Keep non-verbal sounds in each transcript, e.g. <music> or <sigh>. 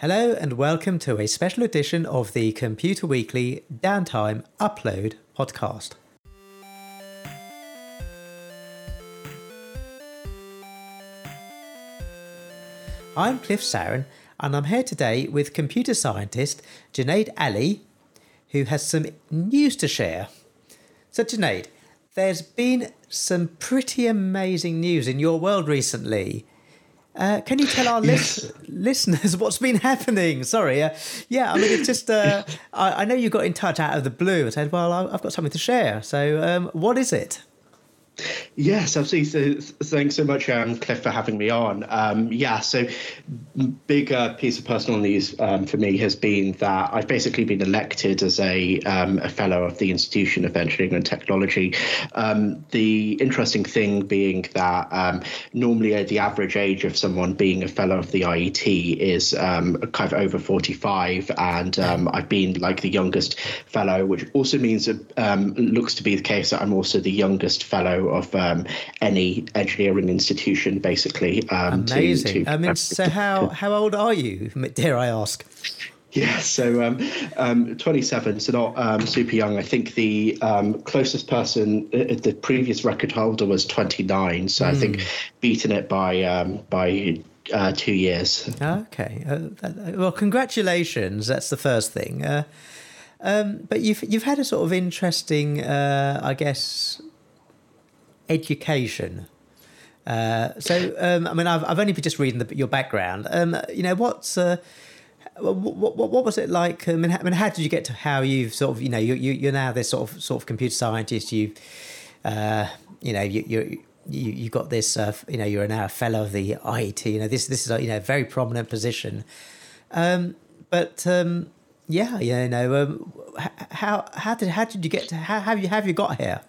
Hello and welcome to a special edition of the Computer Weekly Downtime Upload podcast. I'm Cliff Saran and I'm here today with computer scientist Junade Ali, who has some news to share. So, Junade, there's been some pretty amazing news in your world recently. Uh, can you tell our yes. listeners what's been <laughs> happening? Sorry. Uh, yeah, I mean, it's just, uh, <laughs> I, I, know you got in touch out of the blue and said, well, I've got something to share. So, um, what is it? Yes, absolutely. So, thanks so much, um, Cliff, for having me on. Um, yeah, so big uh, piece of personal news um, for me has been that I've basically been elected as a, um, a fellow of the Institution of Engineering and Technology. Um, the interesting thing being that um, normally uh, the average age of someone being a fellow of the IET is kind of over 45, and I've been like the youngest fellow, which also means it looks to be the case that I'm also the youngest fellow of um, any engineering institution, basically. Um, Amazing. To, to I mean, so how how old are you? Dare I ask? Yeah, so um, um, 27, so not um, super young. I think the um, closest person, uh, the previous record holder was 29, so mm. I think hmm. beaten it by um, by uh, two years. Okay, uh, well, congratulations. That's the first thing. Uh, um, but you've you've had a sort of interesting, uh, I guess, education. Uh, so, um, I mean, I've, I've only been just reading the, your background. Um, you know, what's uh, what, what, what, was it like? I mean, how, I mean, how did you get to how you've sort of, you know, you, you, you're now this sort of sort of computer scientist. You, uh, you know, you, you you you got this. Uh, you know, you're now a fellow of the IET. You know, this this is a you know a very prominent position. Um, but um, yeah, you know, um, how how did how did you get to how have you have you got here?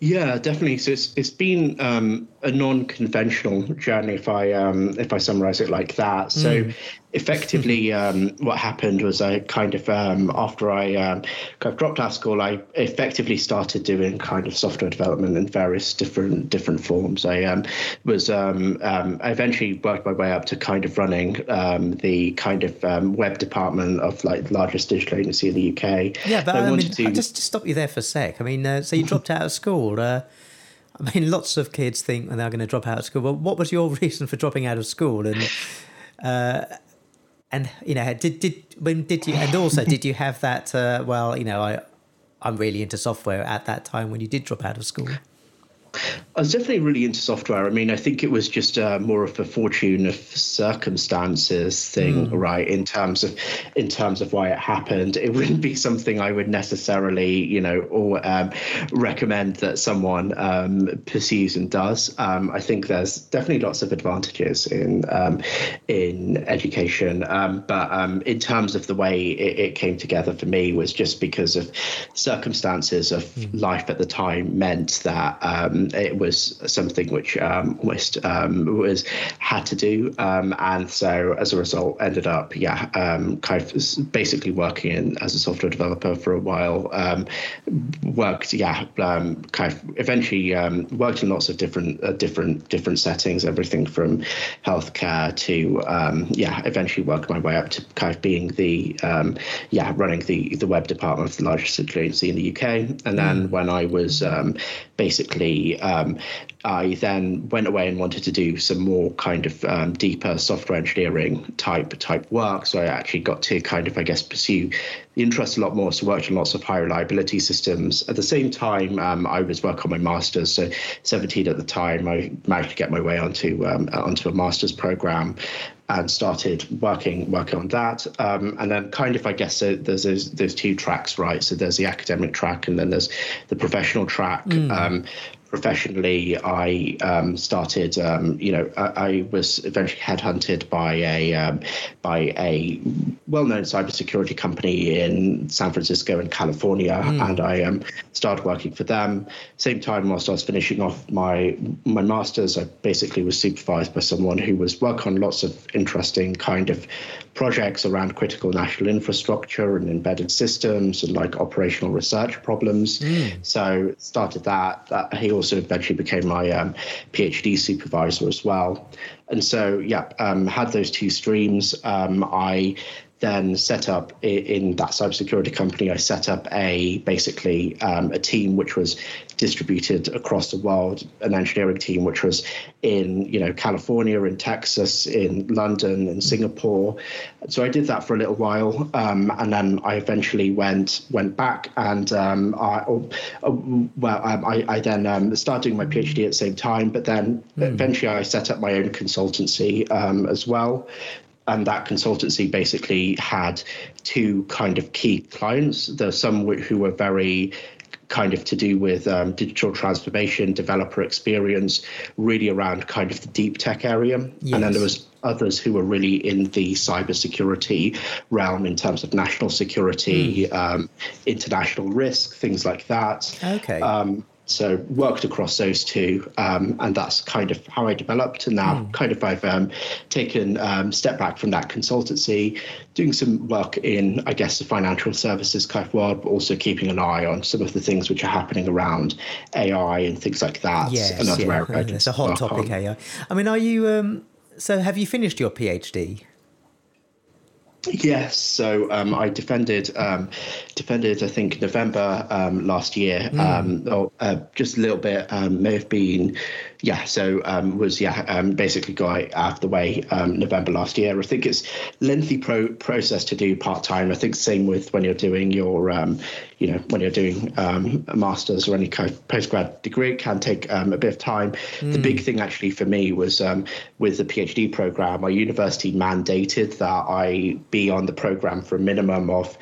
Yeah, definitely. So it's it's been um, a non-conventional journey, if I um, if I summarize it like that. So mm effectively, <laughs> um, what happened was I kind of um, after I um, kind of dropped out of school, I effectively started doing kind of software development in various different different forms. I um, was um, um, I eventually worked my way up to kind of running the kind of web department of like the largest digital agency in the UK. Yeah, but I, I mean, to... just to stop you there for a sec. I mean, uh, so you dropped out of school. Uh, I mean, lots of kids think they're going to drop out of school. But what was your <laughs> reason for dropping out of school? And uh, and you know did did when did you and also did you have that uh, well you know i i'm really into software at that time when you did drop out of school I was definitely really into software. I mean, I think it was just uh, more of a fortune of circumstances thing, mm. right? In terms of, in terms of why it happened, it wouldn't be something I would necessarily, you know, or um, recommend that someone um, pursues and does. Um, I think there's definitely lots of advantages in um, in education, um, but um, in terms of the way it, it, came together for me was just because of circumstances of mm. life at the time meant that it was something which um, almost um, was had to do, um, and so as a result, ended up yeah, um, kind of basically working in, as a software developer for a while. Um, worked yeah, um, kind of eventually worked in lots of different uh, different different settings, everything from healthcare to yeah, eventually worked my way up to kind of being the yeah running the the web department of the largest agency in the UK, and then mm. when I was basically um, I then went away and wanted to do some more kind of um, deeper software engineering type type work. So I actually got to kind of, I guess, pursue the interest a lot more. So worked on lots of high reliability systems. At the same time, um, I was working on my masters. So 17 at the time, I managed to get my way onto um, onto a master's program and started working working on that. Um, and then kind of I guess so there's those, those two tracks, right? So there's the academic track and then there's the professional track. Mm. Um, professionally, I um, started. Um, you know, I, I, was eventually headhunted by a um, by a well-known cybersecurity company in San Francisco in California, mm. and I um, started working for them. Same time, whilst I was finishing off my my masters, I basically was supervised by someone who was working on lots of interesting kind of projects around critical national infrastructure and embedded systems and like operational research problems. Mm. So started that. that. He also eventually became my um, PhD supervisor as well. And so, yeah, um, had those two streams. Um, I then set up in that cybersecurity company. I set up a basically um, a team which was distributed across the world, an engineering team which was in you know California, in Texas, in London, and Singapore. So I did that for a little while, um, and then I eventually went went back and um, I oh, oh, well um, I, I, then um, started doing my PhD at the same time, but then mm. eventually I set up my own consultancy um, as well and that consultancy basically had two kind of key clients. There's some who were very kind of to do with um, digital transformation, developer experience, really around kind of the deep tech area. Yes. And then there was others who were really in the cybersecurity realm in terms of national security, mm. um, international risk, things like that. Okay. Um, so worked across those two, um, and that's kind of how I developed. And now, mm. kind of, I've um, taken um, step back from that consultancy, doing some work in, I guess, the financial services kind of world, but also keeping an eye on some of the things which are happening around AI and things like that. Yes, Another yeah. It's a hot topic, on. AI. I mean, are you? Um, so, have you finished your PhD? Yes, so um, I defended um, defended I think November um, last year, mm. or uh, just a little bit um, may have been yeah, so um, was yeah um, basically got out of the way um, November last year. I think it's lengthy pro- process to do part time. I think same with when you're doing your um, you know when you're doing um, a master's or any kind of postgrad degree, it can take um, a bit of time. Mm. The big thing actually for me was with the PhD program, my university mandated that I be on the program for a minimum of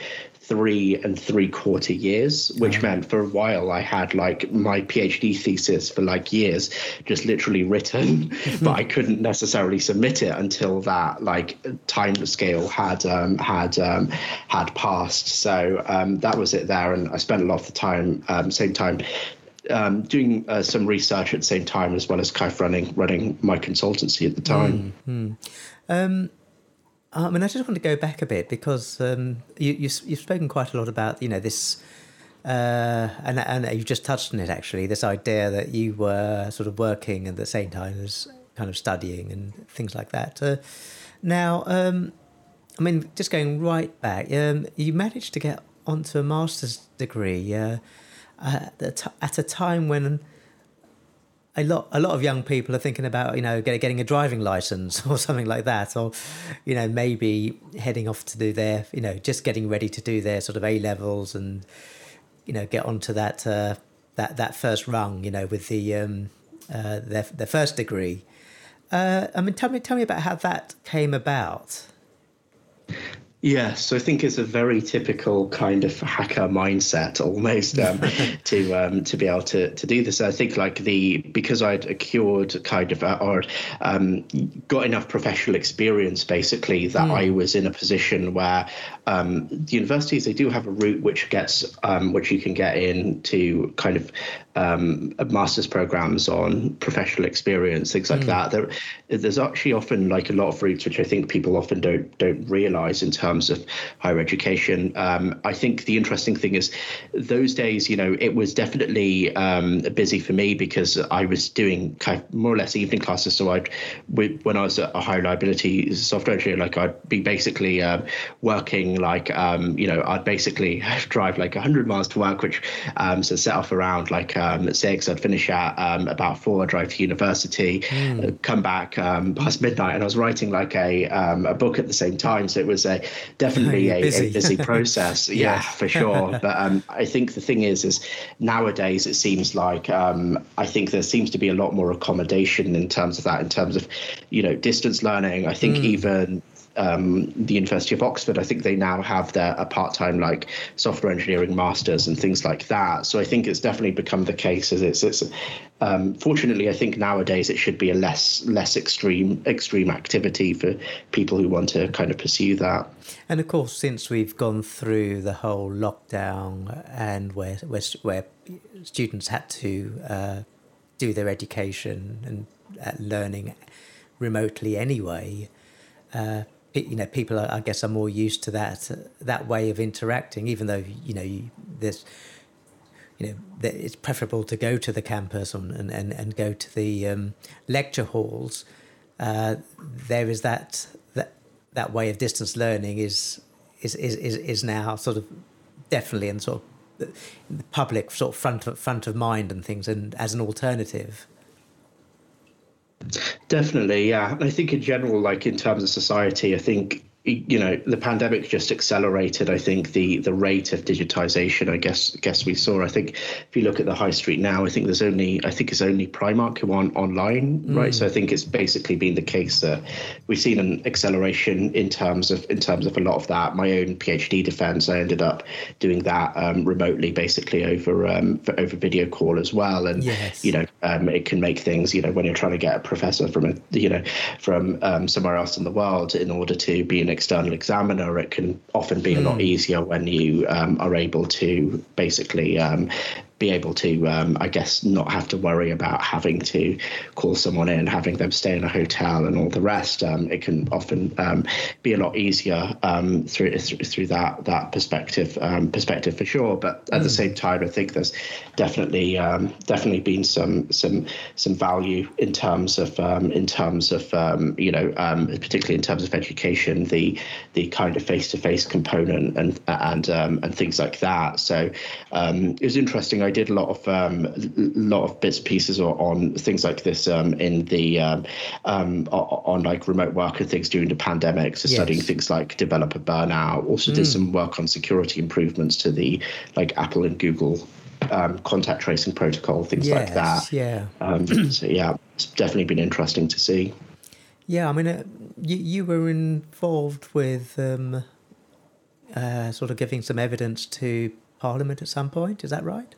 three and three quarter years, which meant for a while I had like my PhD thesis for like years just literally written, <laughs> but I couldn't necessarily submit it until that like time scale had um, had um, had passed. So um, that was it there, and I spent a lot of the time, um, same time. Um, doing uh, some research at the same time, as well as kind of running running my consultancy at the time. Mm-hmm. I mean, I just want to go back a bit because um, you, you, have spoken quite a lot about, you know, this, uh, and, and you've just touched on it actually, this idea that you were sort of working at the same time as kind of studying and things like that. Uh, now, um, I mean, just going right back, um, you managed to get onto a master's degree uh, at a time when a lot a lot of young people are thinking about you know getting a driving license <laughs> or something like that or you know maybe heading off to do their you know just getting ready to do their sort of A levels and you know get onto that uh, that that first rung you know with the um, uh, their their first degree. Uh, I mean tell me tell me about how that came about Yes, so I think it's a very typical kind of hacker mindset almost um, <laughs> to um, to be able to, to do this. I think like the because I'd accrued kind of uh, or um, got enough professional experience basically that mm. I was in a position where um, the universities they do have a route which gets um, which you can get into kind of um, master's programs on professional experience, things like mm. that. There, there's actually often like a lot of routes which I think people often don't don't realize in terms of higher education. Um, I think the interesting thing is those days, you know, it was definitely um, busy for me because I was doing kind of more or less evening classes. So I'd when I was a high reliability software engineer, like I'd be basically uh, working like um, you know I'd basically <laughs> drive like 100 miles to work, which um, so set off around like um, at six. I'd finish at um, about four, I'd drive to university, mm. come back um, past midnight, and I was writing like a um, a book at the same time. So it was a definitely <laughs> a busy, a busy <laughs> process. yeah. yeah, for sure. <laughs> But um, I think the thing is, is nowadays it seems like um, I think there seems to be a lot more accommodation in terms of that, in terms of you know distance learning. I think mm. even um, the University of Oxford, I think they now have their a part-time like software engineering masters and things like that. So I think it's definitely become the case as it's, it's um, fortunately I think nowadays it should be a less less extreme extreme activity for people who want to kind of pursue that. And of course, since we've gone through the whole lockdown and where where, where students had to uh, do their education and uh, learning remotely anyway. Uh, you know people I guess are more used to that uh, that way of interacting, even though you know you, there's you know it's preferable to go to the campus and and, and, go to the um, lecture halls. Uh, there is that that that way of distance learning is is is is, is now sort of definitely in sort of the public sort of front of, front of mind and things and as an alternative Definitely, yeah. And I think in general, like in terms of society, I think you know the pandemic just accelerated i think the the rate of digitization i guess guess we saw i think if you look at the high street now i think there's only i think it's only primark who aren't online mm. right so i think it's basically been the case that we've seen an acceleration in terms of in terms of a lot of that my own phd defense i ended up doing that um, remotely basically over um, over video call as well and yes. you know um, it can make things you know when you're trying to get a professor from a you know from um, somewhere else in the world in order to be an external examiner, it can often be a lot hmm. easier when you um, are able to basically um, be able to, um, I guess, not have to worry about having to call someone in, having them stay in a hotel, and all the rest. Um, it can often um, be a lot easier um, through, through, that that perspective um, perspective for sure. But at mm. the same time, I think there's definitely um, definitely been some some some value in terms of in terms of you know particularly in terms of education, the the kind of face to face component and and and things like that. So it was interesting. I did a lot of um, lot of bits and pieces on things like this um, in the um, um on like remote work and things during the pandemic. So yes. studying things like developer burnout. Also did mm. some work on security improvements to the like Apple and Google um, contact tracing protocol, things yes, like that. Yeah. Um, so yeah, it's definitely been interesting to see. Yeah, I mean, uh, you you were involved with um, uh, sort of giving some evidence to Parliament at some point. Is that right?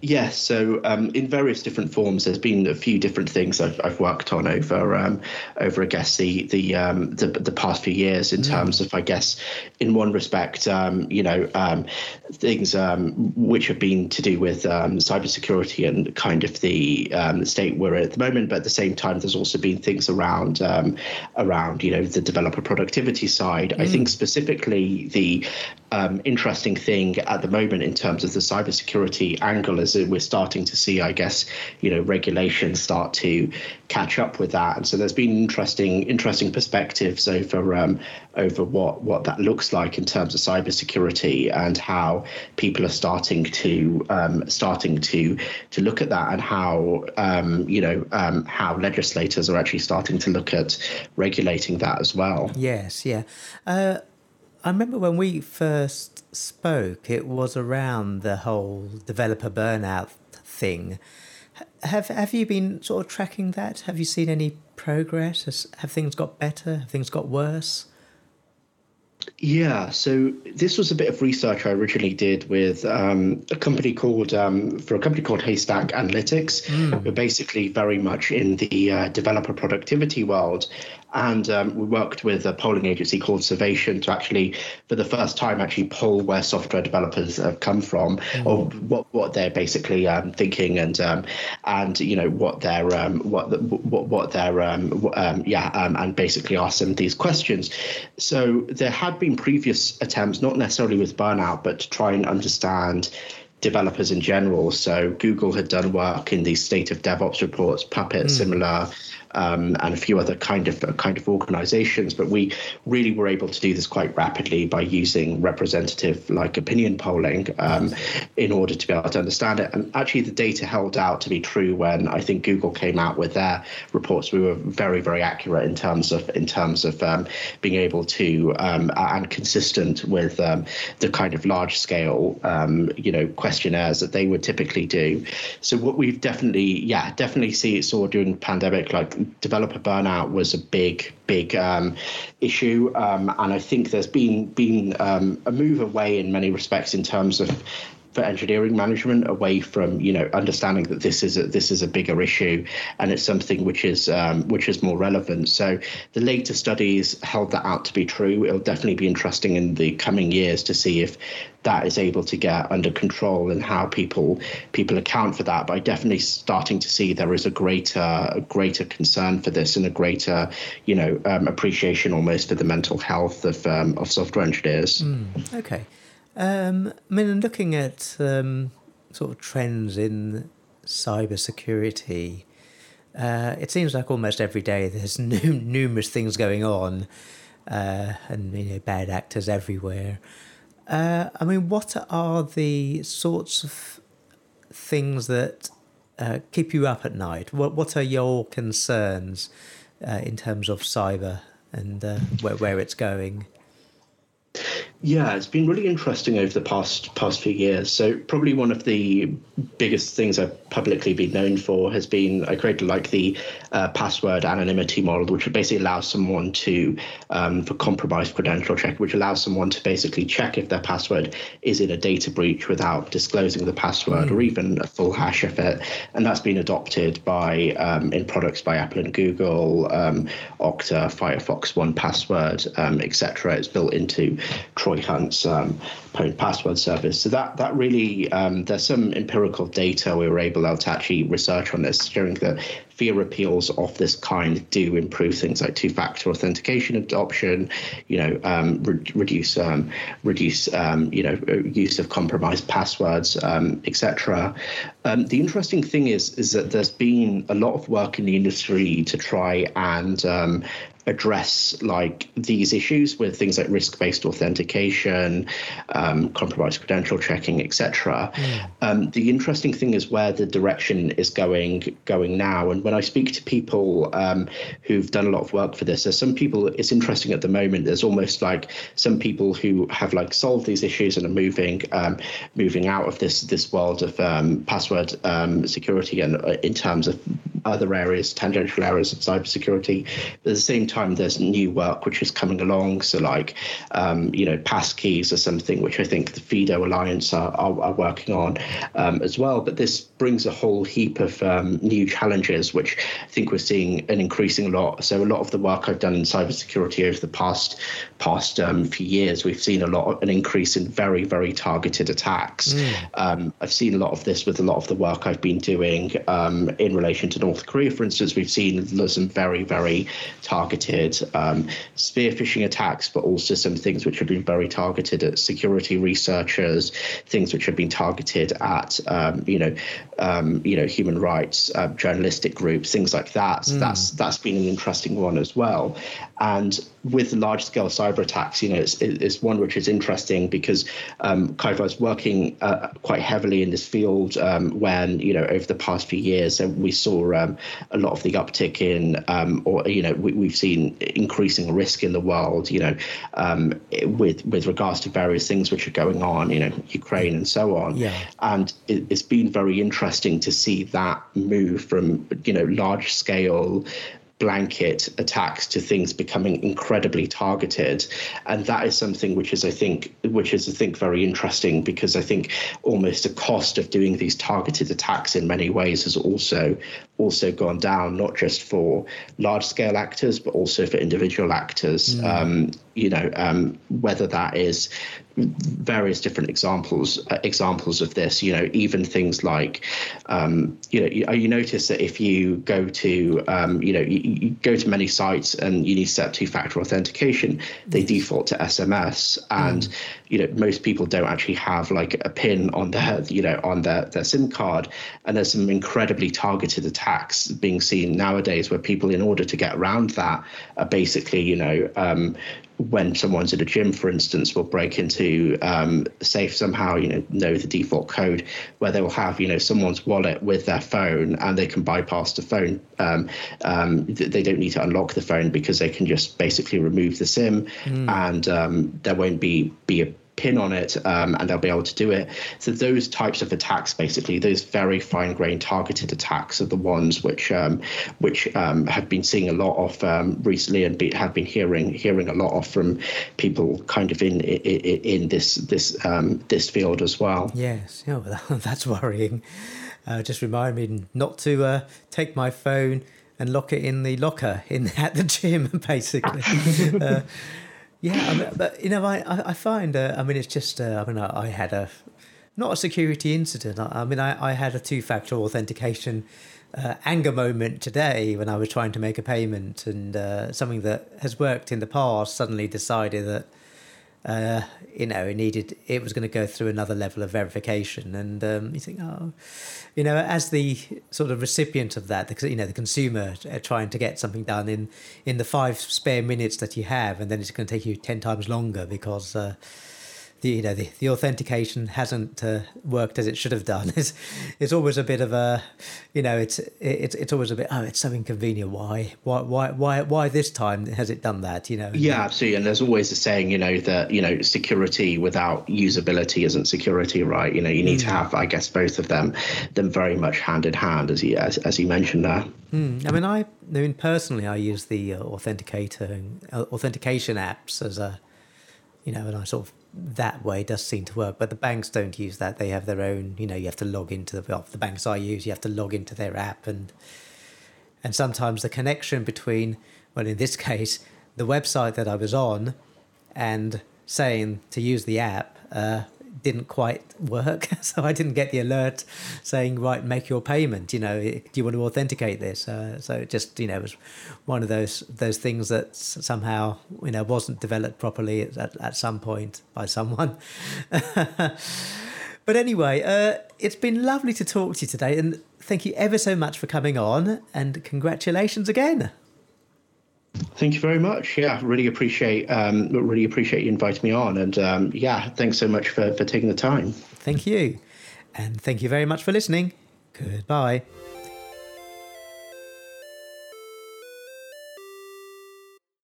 Yes, so um, in various different forms, there's been a few different things I've, I've worked on over um, over I guess the the, um, the, the past few years in mm. terms of I guess in one respect, um, you know, um, things um, which have been to do with cybersecurity and kind of the state we're in at the moment, but at the same time, there's also been things around around you know the developer productivity side. Mm. I think specifically the interesting thing at the moment in terms of the cybersecurity angle angle as we're starting to see, I guess, you know, regulations start to catch up with that. And so there's been interesting, interesting perspectives over um, over what what that looks like in terms of cybersecurity and how people are starting to um, starting to to look at that and how um, you know um, how legislators are actually starting to look at regulating that as well. Yes, yeah. Uh, I remember when we first spoke, it was around the whole developer burnout thing. Have have you been sort of tracking that? Have you seen any progress? Has, have things got better? Have things got worse? Yeah, so this was a bit of research I originally did with um, a company called um, for a company called Haystack Analytics. Mm. We're basically very much in the uh, developer productivity world, and um, we worked with a polling agency called Survation to actually, for the first time, actually poll where software developers have come from, mm. or what what they're basically um, thinking, and um, and you know what their um, what the, what what their um, um, yeah, and basically ask them these questions. So there had been previous attempts, not necessarily with burnout, but to try and understand developers in general. So Google had done work in these state of DevOps reports, Puppet, mm. similar um, and a few other kind of kind of organizations. But we really were able to do this quite rapidly by using representative like opinion polling um, in order to be able to understand it. And actually, the data held out to be true when I think Google came out with their reports. We were very very accurate in terms of in terms of um, being able to um, and consistent with um, the kind of large scale um, you know questionnaires that they would typically do. So what we've definitely yeah definitely see saw during the pandemic like developer burnout was a big, big um, issue, um, and I think there's been been um, a move away in many respects in terms of for engineering management away from you know understanding that this is a, this is a bigger issue and it's something which is um, which is more relevant. So the later studies held that out to be true. It'll definitely be interesting in the coming years to see if that is able to get under control and how people people account for that. But I definitely starting to see there is a greater a greater concern for this and a greater you know um, appreciation almost for the mental health of um, of software engineers. Mm, okay. Um, I mean, looking at um, sort of trends in cybersecurity, uh, it seems like almost every day there's <laughs> numerous things going on, uh, and you know bad actors everywhere. Uh, I mean, what are the sorts of things that uh, keep you up at night? What What are your concerns uh, in terms of cyber and uh, where where it's going? Yeah, it's been really interesting over the past past few years. So probably one of the biggest things I've publicly been known for has been I created like the uh, password anonymity model, which basically allows someone to um, for compromised credential check, which allows someone to basically check if their password is in a data breach without disclosing the password mm. or even a full hash of it. And that's been adopted by um, in products by Apple and Google, um, Okta, Firefox One Password, um, etc. It's built into Troy Hunt's um, password service. So that that really um, there's some empirical data we were able to actually research on this, showing that fear appeals of this kind do improve things like two-factor authentication adoption, you know, um, re- reduce um, reduce um, you know use of compromised passwords, um, etc. Um, the interesting thing is is that there's been a lot of work in the industry to try and um, address like these issues with things like risk-based authentication, um, compromised credential checking, etc. Mm. Um, the interesting thing is where the direction is going going now. And when I speak to people um, who've done a lot of work for this, there's some people. It's interesting at the moment. There's almost like some people who have like solved these issues and are moving um, moving out of this this world of um, password um, security and uh, in terms of other areas, tangential areas of cybersecurity. But at the same time, there's new work which is coming along. So, like, um, you know, passkeys are something which I think the FIDO Alliance are, are, are working on um, as well. But this brings a whole heap of new challenges, which I think we're seeing an increasing lot. So, a lot of the work I've done in cybersecurity over the past past um, few years, we've seen a lot of an increase in very, very targeted attacks. Mm. Um, I've seen a lot of this with a lot of the work I've been doing um, in relation to North Korea, for instance, we've seen some very, very targeted um, spear phishing attacks, but also some things which have been very targeted at security researchers, things which have been targeted at, um, you know, um, you know, human rights, uh, journalistic groups, things like that. So mm. that's that's been an interesting one as well. And with large scale cyber attacks, you know, it's, it's one which is interesting because um, Kaifa is working uh, quite heavily in this field um, when, you know, over the past few years, and we saw um, a lot of the uptick in, um, or, you know, we, have seen increasing risk in the world, you know, um, with, with regards to various things which are going on, you know, Ukraine and so on. Yeah. And it, it's been very interesting to see that move from, you know, large scale blanket attacks to things becoming incredibly targeted and that is something which is i think which is i think very interesting because i think almost the cost of doing these targeted attacks in many ways has also also gone down not just for large scale actors but also for individual actors mm. um, you know um, whether that is various different examples uh, examples of this you know even things like um, you know you, you, notice that if you go to um, you know you, you, go to many sites and you need to set two-factor authentication they default to sms and mm. you know most people don't actually have like a pin on their you know on their, their sim card. And there's some incredibly targeted attacks being seen nowadays where people in order to get around that are basically you know um, when someone's at a gym, for instance, will break into um, safe somehow, you know, know the default code where they will have, you know, someone's wallet with their phone and they can bypass the phone. Um, um, they don't need to unlock the phone because they can just basically remove the SIM mm. and um, there won't be be a pin on it um, and they'll be able to do it. So those types of attacks, basically, those very fine-grained targeted attacks, are the ones which um, which um, have been seeing a lot of um, recently and be, have been hearing hearing a lot of from people kind of in in, in this this um, this field as well. Yes, yeah, well, <laughs> that's worrying. Uh, just remind me not to uh, take my phone and lock it in the locker in <laughs> at the gym, <laughs> basically. uh, yeah, I mean, but you know, I I find uh, I mean it's just uh, I mean I, I, had a not a security incident. I, I mean I, I had a two factor authentication uh, anger moment today when I was trying to make a payment and uh, something that has worked in the past suddenly decided that uh, you know, it needed it was going to go through another level of verification, and um, you think, oh, you know, as the sort of recipient of that, the, you know, the consumer uh, trying to get something done in in the five spare minutes that you have, and then it's going to take you ten times longer because. Uh, the you know the, the authentication hasn't uh, worked as it should have done. <laughs> It's it's always a bit of a you know it's it's it's always a bit oh it's so inconvenient. Why why why why why this time has it done that? You know. Yeah, absolutely. And there's always a saying you know that you know security without usability isn't security, right? You know you need mm. to have I guess both of them them very much hand in hand as you as, as you mentioned there. Mm. I mean I I mean personally I use the uh, authenticator uh, authentication apps as a you know and I sort of that way does seem to work. But the banks don't use that. They have their own. You know, you have to log into the well, the banks I use. You have to log into their app, and and sometimes the connection between well, in this <laughs> case, the website that I was on, and saying to use the app uh, didn't quite work. <laughs> So I didn't get the alert saying, right, make your payment. You know, do you want to authenticate this? Uh, so it just, you know, was one of those those things that somehow, you know, wasn't developed properly at, at some point by someone. <laughs> but anyway, uh, it's been lovely to talk to you today. And thank you ever so much for coming on. And congratulations again. Thank you very much. Yeah, really appreciate um, really appreciate you inviting me on, and um, yeah, thanks so much for for taking the time. Thank you, and thank you very much for listening. Goodbye.